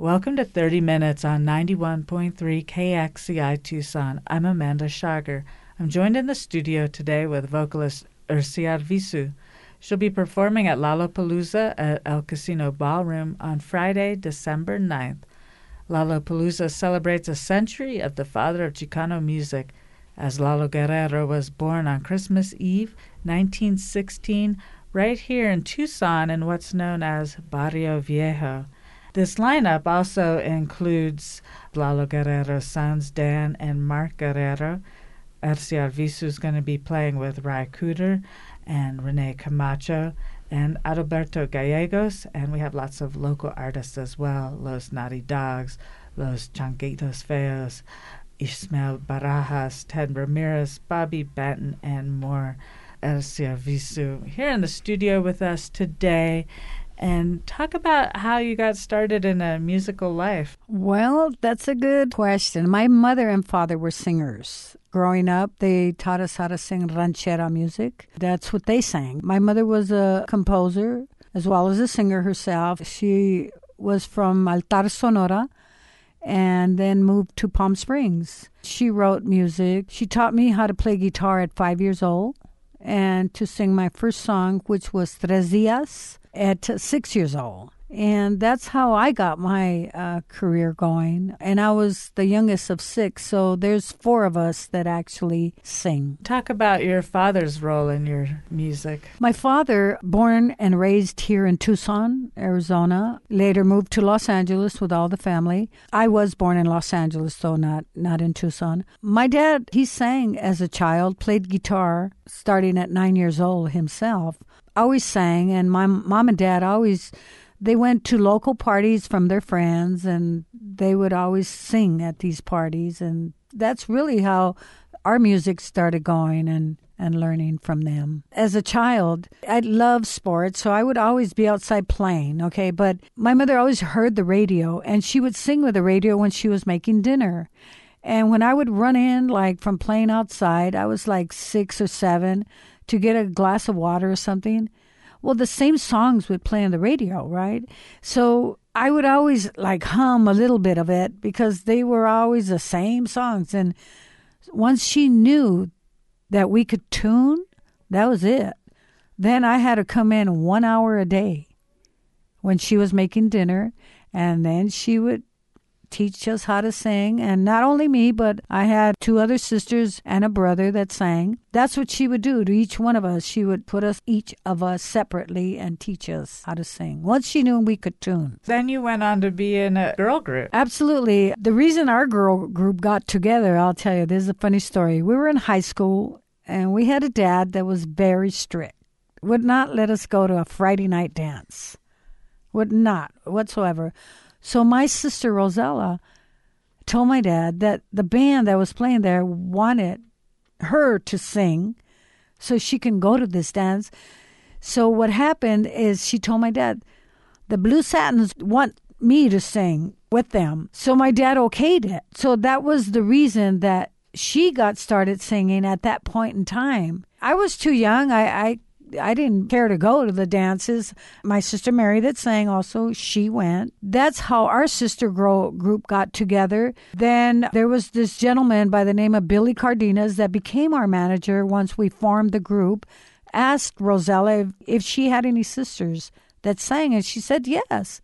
Welcome to 30 Minutes on 91.3 KXCI Tucson. I'm Amanda Schager. I'm joined in the studio today with vocalist Ersi Arvizu. She'll be performing at Lalopalooza at El Casino Ballroom on Friday, December 9th. Lalopalooza celebrates a century of the father of Chicano music, as Lalo Guerrero was born on Christmas Eve, 1916, right here in Tucson in what's known as Barrio Viejo. This lineup also includes Lalo Guerrero's sons, Dan and Mark Guerrero. Ersi Arvizu is going to be playing with Ry Cooder and Rene Camacho and Adalberto Gallegos, and we have lots of local artists as well Los Naughty Dogs, Los Changuitos Feos, Ismael Barajas, Ted Ramirez, Bobby Benton, and more. Ersi Arvizu here in the studio with us today and talk about how you got started in a musical life. Well, that's a good question. My mother and father were singers. Growing up, they taught us how to sing ranchera music. That's what they sang. My mother was a composer as well as a singer herself. She was from Altar Sonora and then moved to Palm Springs. She wrote music. She taught me how to play guitar at five years old and to sing my first song, which was Tres Dias at six years old. And that's how I got my uh, career going. And I was the youngest of six, so there's four of us that actually sing. Talk about your father's role in your music. My father, born and raised here in Tucson, Arizona, later moved to Los Angeles with all the family. I was born in Los Angeles, though not, not in Tucson. My dad, he sang as a child, played guitar starting at nine years old himself always sang, and my mom and dad always they went to local parties from their friends, and they would always sing at these parties, and that's really how our music started going and and learning from them. As a child, I loved sports, so I would always be outside playing, okay? But my mother always heard the radio and she would sing with the radio when she was making dinner. And when I would run in like from playing outside, I was like 6 or 7 to get a glass of water or something, well, the same songs would play on the radio, right? So I would always like hum a little bit of it because they were always the same songs. And once she knew that we could tune, that was it. Then I had to come in one hour a day when she was making dinner, and then she would teach us how to sing. And not only me, but I had two other sisters and a brother that sang. That's what she would do to each one of us. She would put us, each of us, separately and teach us how to sing. Once she knew we could tune. Then you went on to be in a girl group. Absolutely. The reason our girl group got together, I'll tell you, this is a funny story. We were in high school and we had a dad that was very strict, would not let us go to a Friday night dance, would not whatsoever. So my sister Rosella told my dad that the band that was playing there wanted her to sing so she can go to this dance. So what happened is she told my dad, the Blue Satins want me to sing with them. So my dad okayed it. So that was the reason that she got started singing at that point in time. I was too young. I, I I didn't care to go to the dances. My sister Mary that sang also, she went. That's how our sister grow, group got together. Then there was this gentleman by the name of Billy Cardenas that became our manager once we formed the group. Asked Rosella if, if she had any sisters that sang, and she said yes.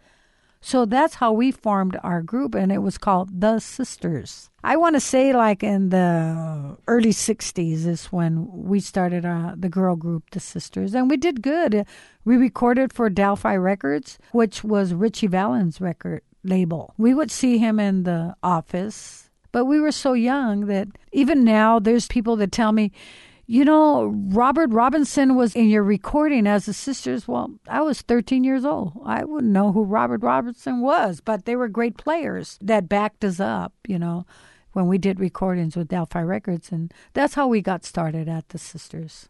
So that's how we formed our group, and it was called The Sisters. I want to say, like in the early 60s, is when we started uh, the girl group, The Sisters, and we did good. We recorded for Del-Fi Records, which was Ritchie Valens' record label. We would see him in the office, but we were so young that even now there's people that tell me, you know, Robert Robinson was in your recording as the sisters. Well, I was 13 years old. I wouldn't know who Robert Robinson was, but they were great players that backed us up, you know, when we did recordings with Del-Fi Records. And that's how we got started at the sisters.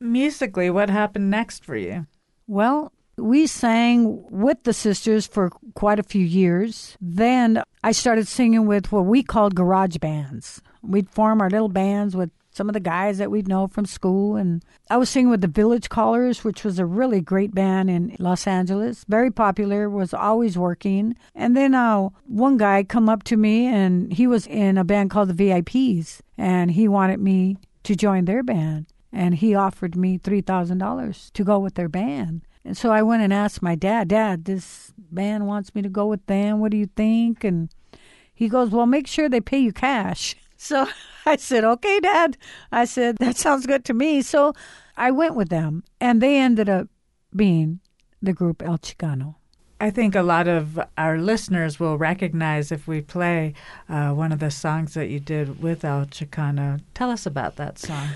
Musically, what happened next for you? Well, we sang with the sisters for quite a few years. Then I started singing with what we called garage bands. We'd form our little bands with some of the guys that we'd know from school. And I was singing with the Village Callers, which was a really great band in Los Angeles, very popular, was always working. And then uh, one guy come up to me, and he was in a band called the VIPs, and he wanted me to join their band. And he offered me $3,000 to go with their band. And so I went and asked my dad, Dad, this band wants me to go with them. What do you think? And he goes, Well, make sure they pay you cash. So I said, Okay, Dad. I said, That sounds good to me. So I went with them, and they ended up being the group El Chicano. I think a lot of our listeners will recognize if we play uh, one of the songs that you did with El Chicano. Tell us about that song.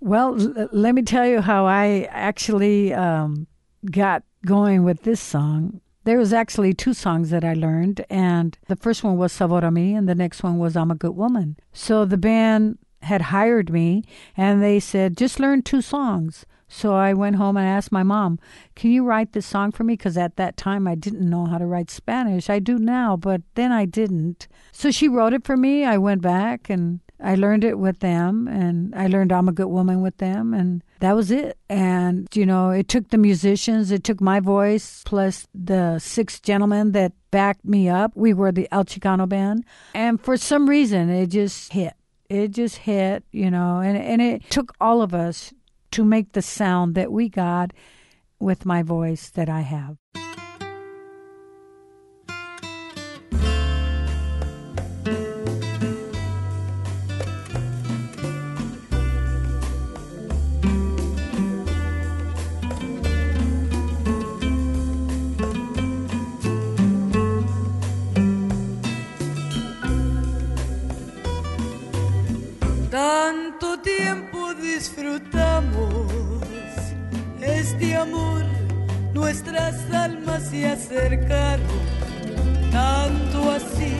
Well, l- let me tell you how I actually um, got going with this song. There was actually two songs that I learned, and the first one was Sabor a Mi, and the next one was I'm a Good Woman. So the band had hired me, and they said, just learn two songs. So I went home and asked my mom, Can you write this song for me? Because at that time I didn't know how to write Spanish. I do now, but then I didn't. So she wrote it for me. I went back and I learned it with them and I learned I'm a good woman with them and that was it. And, you know, it took the musicians, it took my voice plus the six gentlemen that backed me up. We were the El Chicano band. And for some reason, it just hit. It just hit, you know, and, and it took all of us to make the sound that we got with my voice that I have. Acercaron, tanto así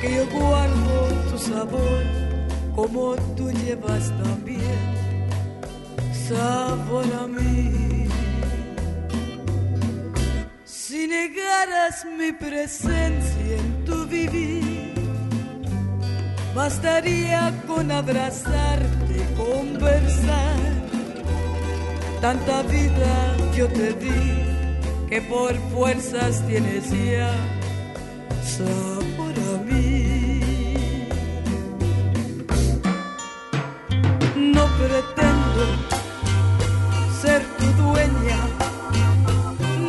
que yo guardo tu sabor como tú llevas también sabor a mí. Si negaras mi presencia en tu vivir, Bastaría con abrazarte, conversar. Tanta vida yo te di que por fuerzas tienes ya sabor a mí. No pretendo ser tu dueña,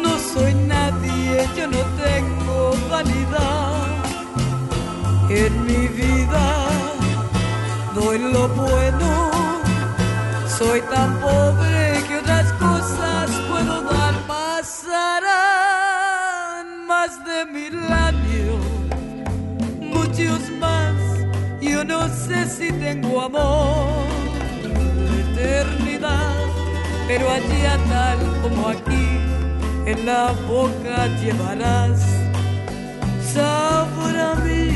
no soy nadie, yo no tengo vanidad en mi vida doy lo bueno. Tengo amor, eternidad, pero allá tal como aquí, en la boca llevarás sabor a mí.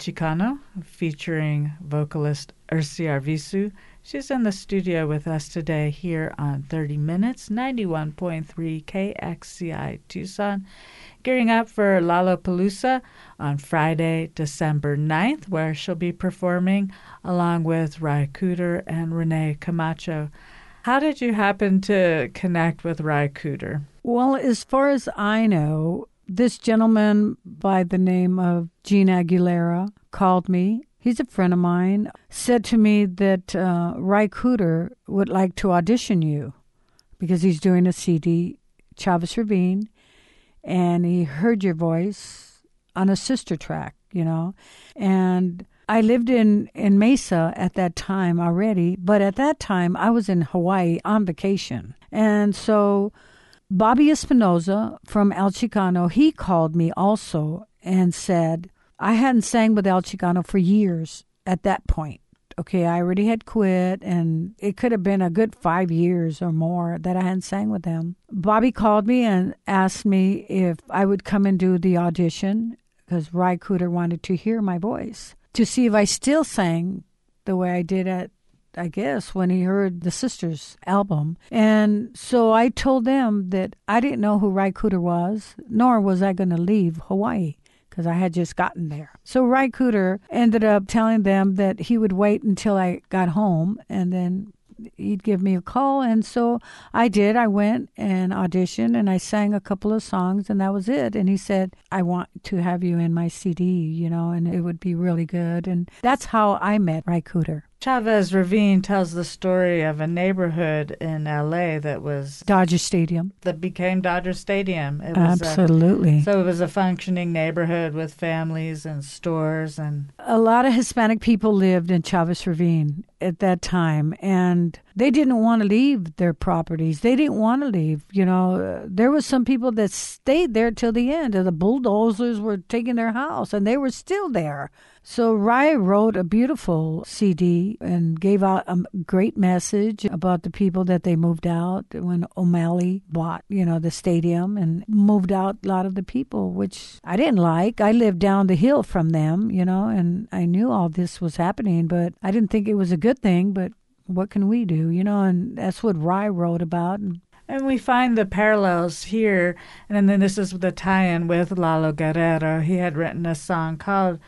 Chicano featuring vocalist Ersi Arvizu She's in the studio with us today here on 30 Minutes, 91.3 KXCI Tucson, gearing up for Lalopalooza on Friday, December 9th, where she'll be performing along with Ry Cooder and Rene Camacho. How did you happen to connect with Ry Cooder? Well, as far as I know, this gentleman by the name of Gene Aguilera called me. He's a friend of mine. Said to me that uh, Ry Cooder would like to audition you because he's doing a CD, Chavez Ravine, and he heard your voice on a sister track, you know. And I lived in, in Mesa at that time already, but at that time I was in Hawaii on vacation. And so Bobby Espinoza from El Chicano, he called me also and said, I hadn't sang with El Chicano for years at that point. Okay, I already had quit, and it could have been a good five years or more that I hadn't sang with them. Bobby called me and asked me if I would come and do the audition because Ry Cooder wanted to hear my voice to see if I still sang the way I did at I guess, when he heard the Sisters album. And so I told them that I didn't know who Ry Cooder was, nor was I going to leave Hawaii because I had just gotten there. So Ry Cooder ended up telling them that he would wait until I got home and then he'd give me a call. And so I did. I went and auditioned and I sang a couple of songs and that was it. And he said, I want to have you in my CD, you know, and it would be really good. And that's how I met Ry Cooder. Chavez Ravine tells the story of a neighborhood in LA that was Dodger Stadium that became Dodger Stadium. It was Absolutely. A, so it was a functioning neighborhood with families and stores and a lot of Hispanic people lived in Chavez Ravine at that time and they didn't want to leave their properties. They didn't want to leave. You know, there was some people that stayed there till the end. And the bulldozers were taking their house, and they were still there. So Ry wrote a beautiful CD and gave out a great message about the people that they moved out when O'Malley bought, you know, the stadium and moved out a lot of the people, which I didn't like. I lived down the hill from them, you know, and I knew all this was happening, but I didn't think it was a good thing. But what can we do, you know? And that's what Ry wrote about. And and we find the parallels here. And then this is the tie in with Lalo Guerrero. He had written a song called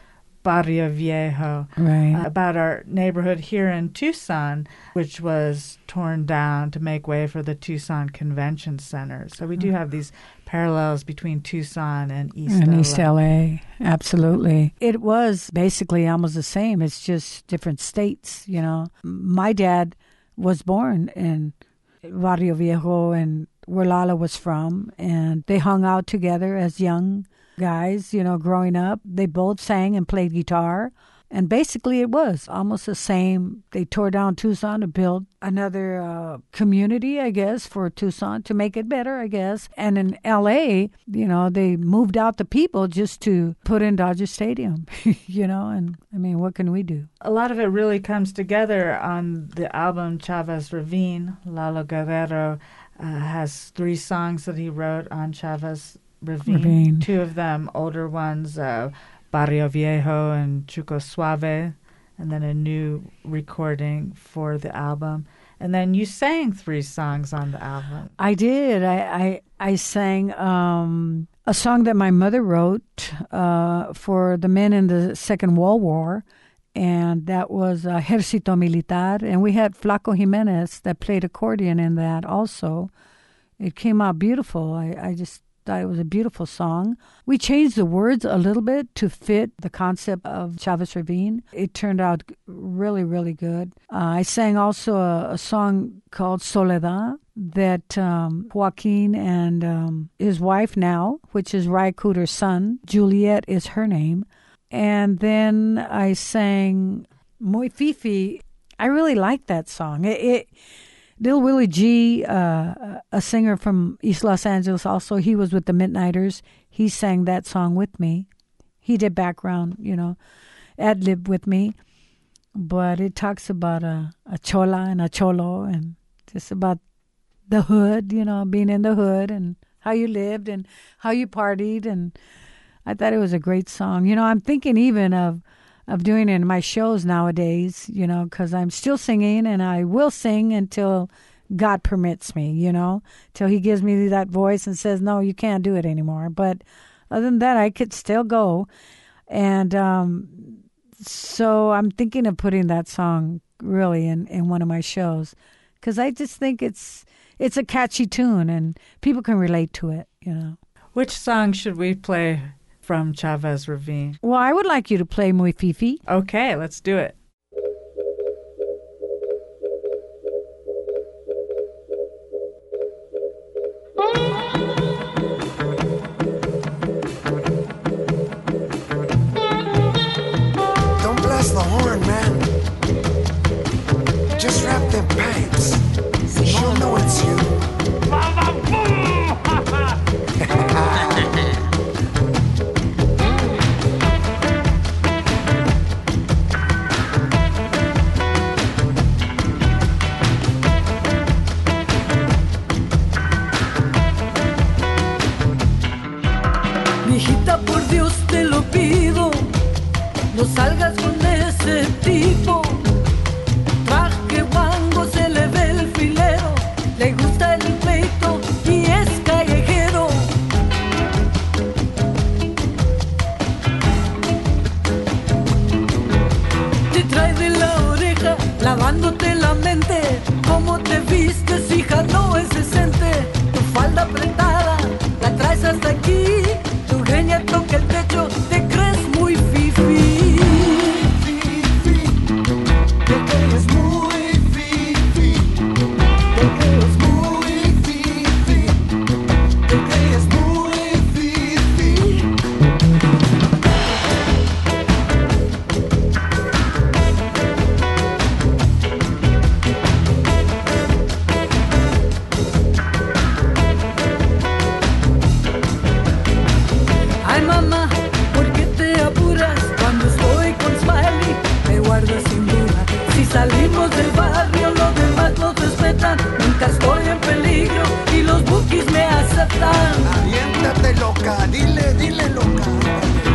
Barrio Viejo, right. uh, about our neighborhood here in Tucson, which was torn down to make way for the Tucson Convention Center. So we do mm. have these parallels between Tucson and East and LA. East LA. Absolutely, it was basically almost the same. It's just different states. You know, my dad was born in Barrio Viejo and where Lalo was from, and they hung out together as young guys, you know, growing up. They both sang and played guitar. And basically, it was almost the same. They tore down Tucson to build another uh, community, I guess, for Tucson to make it better, I guess. And in LA, you know, they moved out the people just to put in Dodger Stadium, you know. And I mean, what can we do? A lot of it really comes together on the album Chavez Ravine. Lalo Guerrero uh, has three songs that he wrote on Chavez Ravine. Ravine. Two of them, older ones, uh, Barrio Viejo and Chuco Suave, and then a new recording for the album. And then you sang three songs on the album. I did. I I, I sang um, a song that my mother wrote uh, for the men in the Second World War, and that was Ejército Militar. And we had Flaco Jimenez that played accordion in that also. It came out beautiful. I, I just thought it was a beautiful song. We changed the words a little bit to fit the concept of Chavez Ravine. It turned out really, really good. Uh, I sang also a, a, song called Soledad that um, Joaquin and um, his wife now, which is Ry Cooder's son, Juliet is her name. And then I sang Muy Fifi. I really liked that song. It, it Little Willie G, uh, a singer from East Los Angeles, also, he was with the Midniters. He sang that song with me. He did background, you know, ad lib with me. But it talks about a, a chola and a cholo and just about the hood, you know, being in the hood and how you lived and how you partied. And I thought it was a great song. You know, I'm thinking even of of doing in my shows nowadays, you know, because I'm still singing and I will sing until God permits me, you know, till He gives me that voice and says, no, you can't do it anymore. But other than that, I could still go. And um, so I'm thinking of putting that song really in, in one of my shows because I just think it's it's a catchy tune and people can relate to it, you know. Which song should we play from Chavez Ravine? Well, I would like you to play Muy Fifi. Okay, let's do it. Salimos del barrio, los demás nos respetan. Nunca estoy en peligro y los bookies me aceptan. Aviéntate loca, dile, dile loca.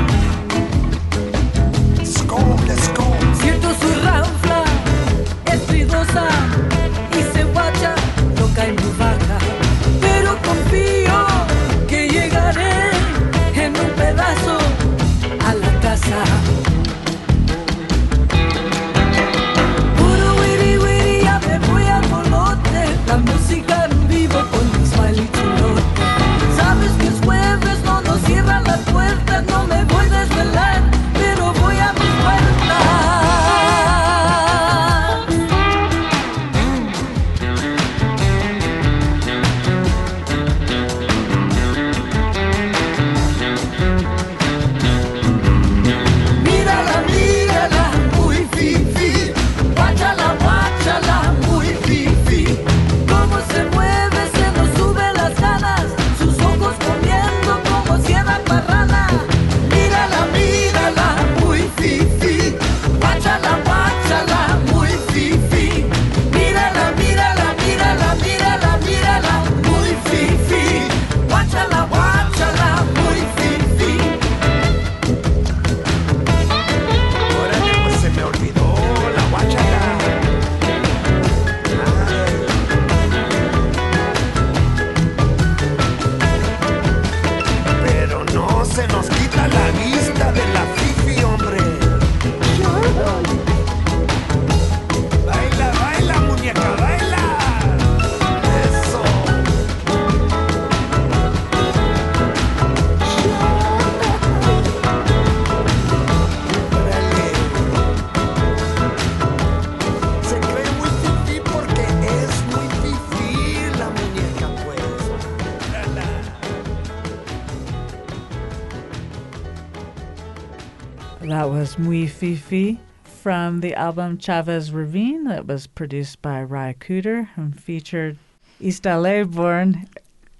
Muy Fifi from the album Chavez Ravine that was produced by Ry Cooder and featured LA born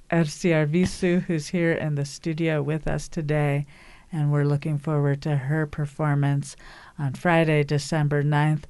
Ersi Arvizu, who's here in the studio with us today. And we're looking forward to her performance on Friday, December 9th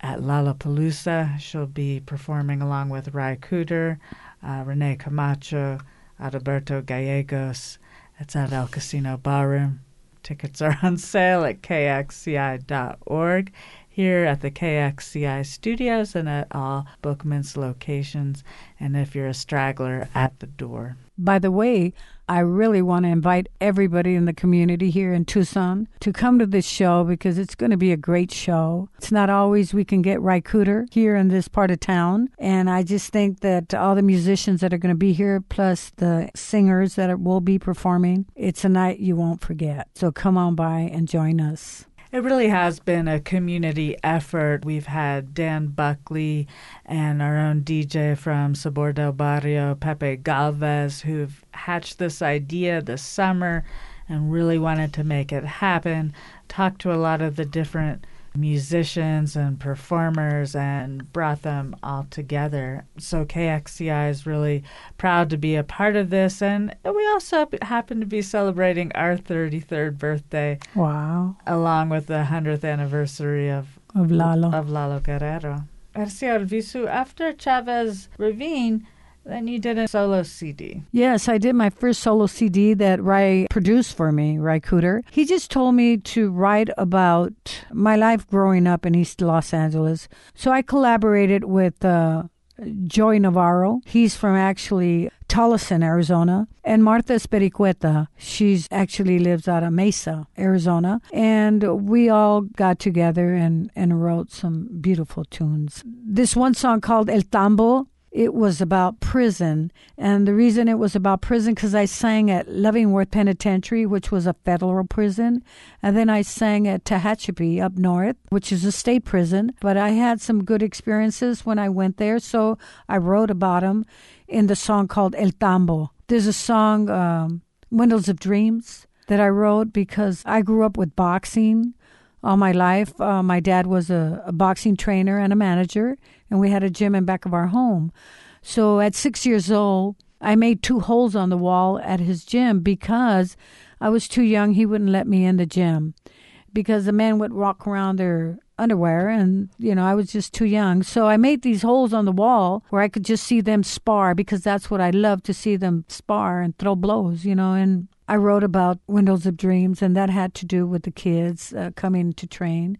at Lalopalooza. She'll be performing along with Ry Cooder, uh, Rene Camacho, Adalberto Gallegos. It's at El Casino Ballroom Tickets are on sale at kxci.org here at the KXCI studios and at all Bookman's locations, and if you're a straggler, at the door. By the way, I really want to invite everybody in the community here in Tucson to come to this show because it's going to be a great show. It's not always we can get Ry Cooder here in this part of town. And I just think that all the musicians that are going to be here, plus the singers that will be performing, it's a night you won't forget. So come on by and join us. It really has been a community effort. We've had Dan Buckley and our own DJ from Sabor del Barrio, Pepe Galvez, who've hatched this idea this summer and really wanted to make it happen. Talked to a lot of the different musicians and performers and brought them all together. So KXCI is really proud to be a part of this. And we also happen to be celebrating our 33rd birthday. Wow. Along with the 100th anniversary of, of Lalo. Of Lalo Guerrero. Garcia after Chavez Ravine, then you did a solo CD. Yes, I did my first solo CD that Ry produced for me, Ry Cooder. He just told me to write about my life growing up in East Los Angeles. So I collaborated with uh, Joy Navarro. He's from actually Tolleson, Arizona. And Martha Espericueta. She's actually lives out of Mesa, Arizona. And we all got together and, and wrote some beautiful tunes. This one song called El Tambo it was about prison. And the reason it was about prison, because I sang at Leavenworth Penitentiary, which was a federal prison. And then I sang at Tehachapi up north, which is a state prison. But I had some good experiences when I went there. So I wrote about them in the song called El Tambo. There's a song, um, Windows of Dreams, that I wrote because I grew up with boxing all my life. Uh, my dad was a, a, boxing trainer and a manager, and we had a gym in back of our home. So at six years old, I made two holes on the wall at his gym because I was too young. He wouldn't let me in the gym because the men would walk around their underwear and you know I was just too young so I made these holes on the wall where I could just see them spar because that's what I love to see them spar and throw blows you know and I wrote about Windows of Dreams, and that had to do with the kids uh, coming to train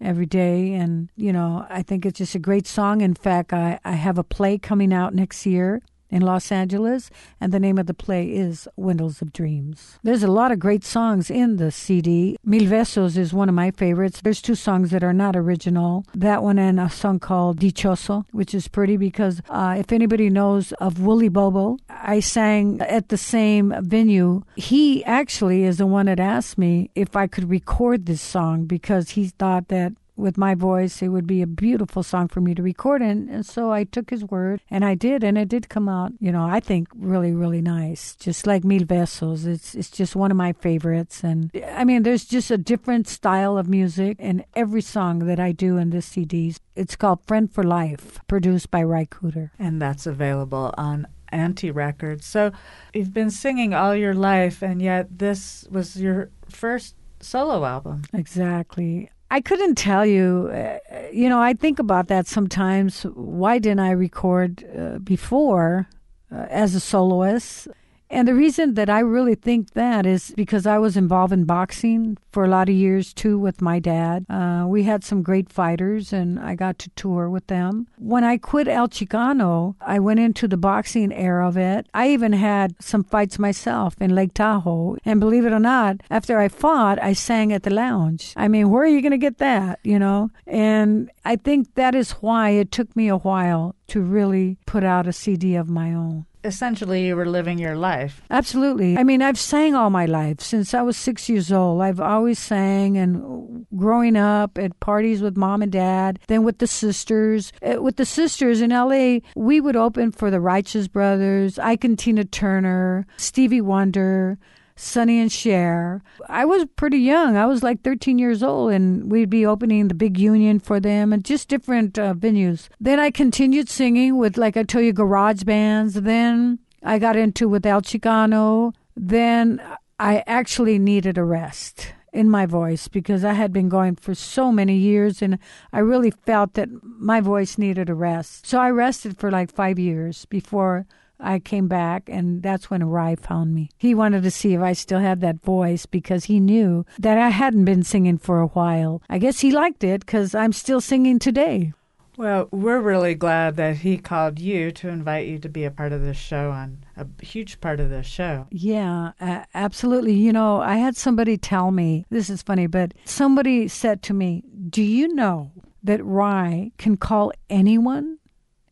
every day. And, you know, I think it's just a great song. In fact, I, I have a play coming out next year in Los Angeles, and the name of the play is Windows of Dreams. There's a lot of great songs in the CD. Mil Besos is one of my favorites. There's two songs that are not original. That one and a song called Dichoso, which is pretty because uh, if anybody knows of Willie Bobo, I sang at the same venue. He actually is the one that asked me if I could record this song because he thought that with my voice, it would be a beautiful song for me to record. And, and so I took his word and I did. And it did come out, you know, I think really, really nice. Just like Mil Besos. It's, it's just one of my favorites. And I mean, there's just a different style of music in every song that I do in this CD. It's called Friend for Life, produced by Ry Cooder. And that's available on Anti Records. So you've been singing all your life, and yet this was your first solo album. Exactly. I couldn't tell you. Uh, you know, I think about that sometimes. Why didn't I record uh, before uh, as a soloist? And the reason that I really think that is because I was involved in boxing for a lot of years too with my dad. Uh, we had some great fighters and I got to tour with them. When I quit El Chicano, I went into the boxing era of it. I even had some fights myself in Lake Tahoe. And believe it or not, after I fought, I sang at the lounge. I mean, where are you going to get that, you know? And I think that is why it took me a while to really put out a CD of my own essentially you were living your life. Absolutely. I mean, I've sang all my life since I was six years old. I've always sang and growing up at parties with mom and dad, then with the sisters. Uh, with the sisters in LA, we would open for the Righteous Brothers, Ike and Tina Turner, Stevie Wonder. Sonny and Cher. I was pretty young. I was like 13 years old, and we'd be opening the big union for them and just different uh, venues. Then I continued singing with, like I tell you, garage bands. Then I got into with El Chicano. Then I actually needed a rest in my voice because I had been going for so many years and I really felt that my voice needed a rest. So I rested for like five years before I came back, and that's when Ry found me. He wanted to see if I still had that voice because he knew that I hadn't been singing for a while. I guess he liked it because I'm still singing today. Well, we're really glad that he called you to invite you to be a part of this show on a huge part of this show. Yeah, uh, absolutely. You know, I had somebody tell me this is funny, but somebody said to me, Do you know that Ry can call anyone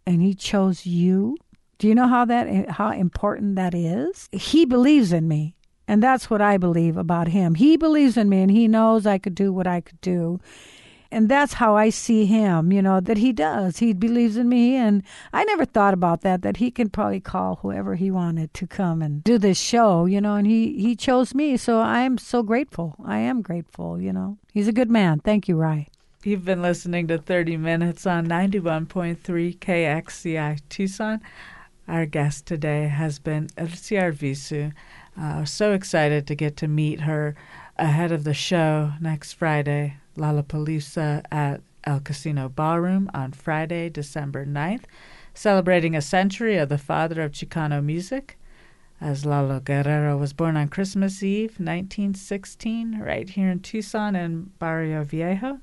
and he chose you? Do you know how that how important that is? He believes in me. And that's what I believe about him. He believes in me and he knows I could do what I could do. And that's how I see him, you know, that he does. He believes in me. And I never thought about that, that he can probably call whoever he wanted to come and do this show, you know, and he, he chose me. So I'm so grateful. I am grateful, you know. He's a good man. Thank you, Ry. You've been listening to 30 Minutes on 91.3 KXCI Tucson. Our guest today has been Ersi Arvizu. Uh, so excited to get to meet her ahead of the show next Friday, Lalopalooza at El Casino Ballroom on Friday, December 9th, celebrating a century of the father of Chicano music. As Lalo Guerrero was born on Christmas Eve, 1916, right here in Tucson in Barrio Viejo.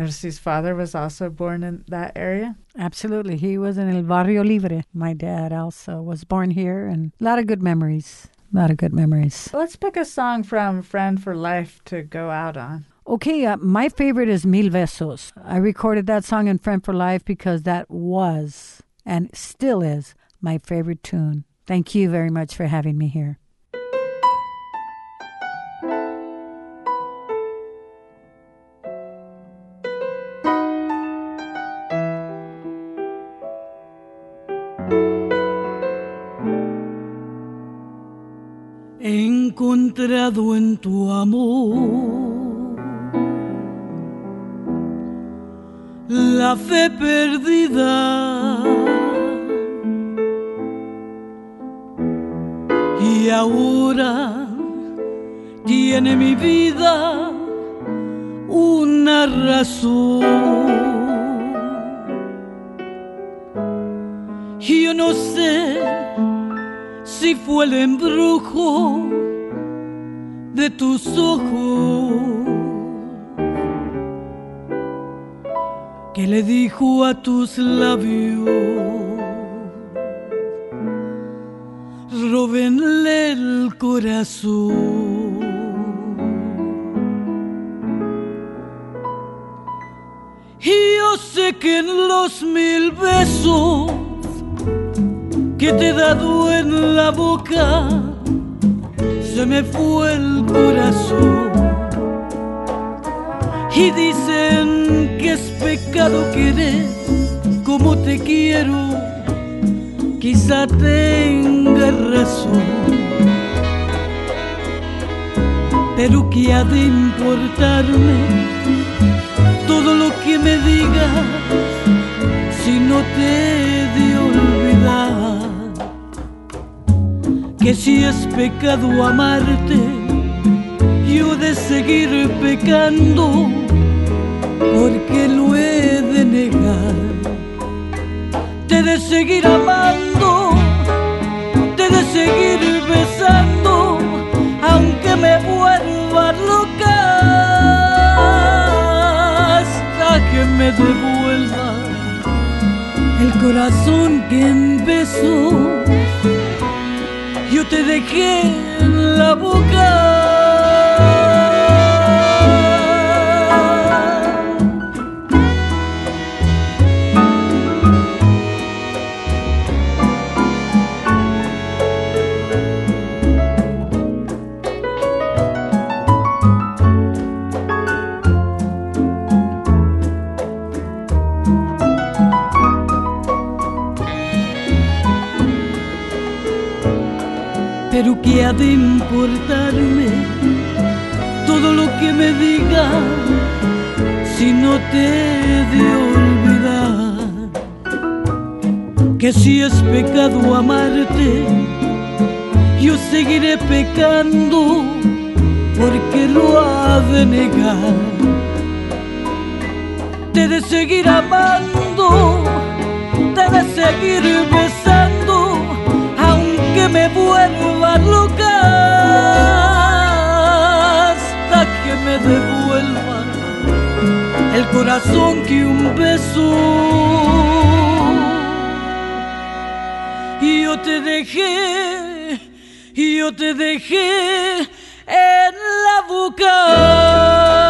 Ersi's father was also born in that area. Absolutely. He was in El Barrio Libre. My dad also was born here, and a lot of good memories. A lot of good memories. Let's pick a song from Friend for Life to go out on. Okay, uh, my favorite is Mil Besos. I recorded that song in Friend for Life because that was and still is my favorite tune. Thank you very much for having me here. En tu amor. La fe perdida yo sé que en los mil besos que te he dado en la boca, se me fue el corazón. Y dicen que es pecado querer como te quiero, quizá tenga razón. Pero que ha de importarme todo lo que me digas si no te he de olvidar que si es pecado amarte, yo de seguir pecando, porque lo he de negar. Te de seguir amando, me devuelva el corazón que besos yo te dejé en la boca. De importarme todo lo que me digas si no te he de olvidar. Que si es pecado amarte yo seguiré pecando porque lo ha de negar. Te de seguir amando te de seguir besando me vuelva loca hasta que me devuelva el corazón que un beso. Y yo te dejé y yo te dejé en la boca